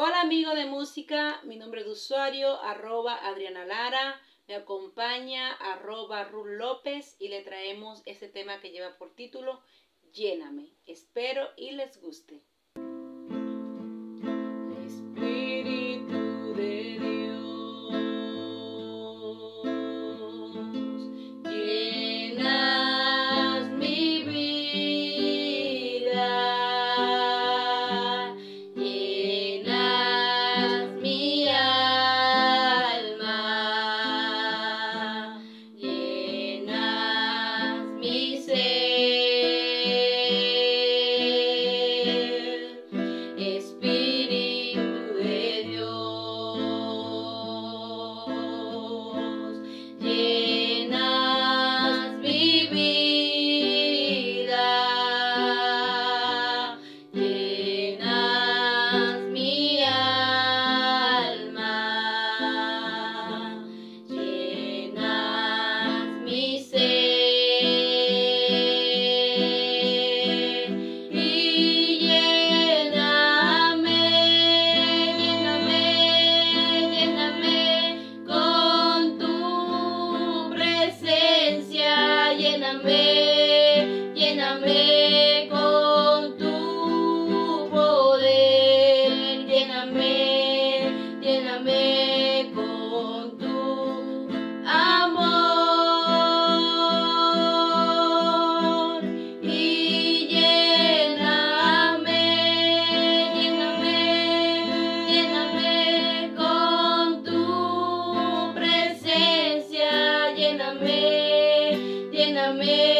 Hola amigo de música, mi nombre de usuario arroba Adriana Lara, me acompaña arroba Rul López y le traemos este tema que lleva por título Lléname. Espero y les guste. lléname, lléname con tu poder, lléname, lléname con tu amor y lléname, lléname, lléname con tu presencia, lléname. me.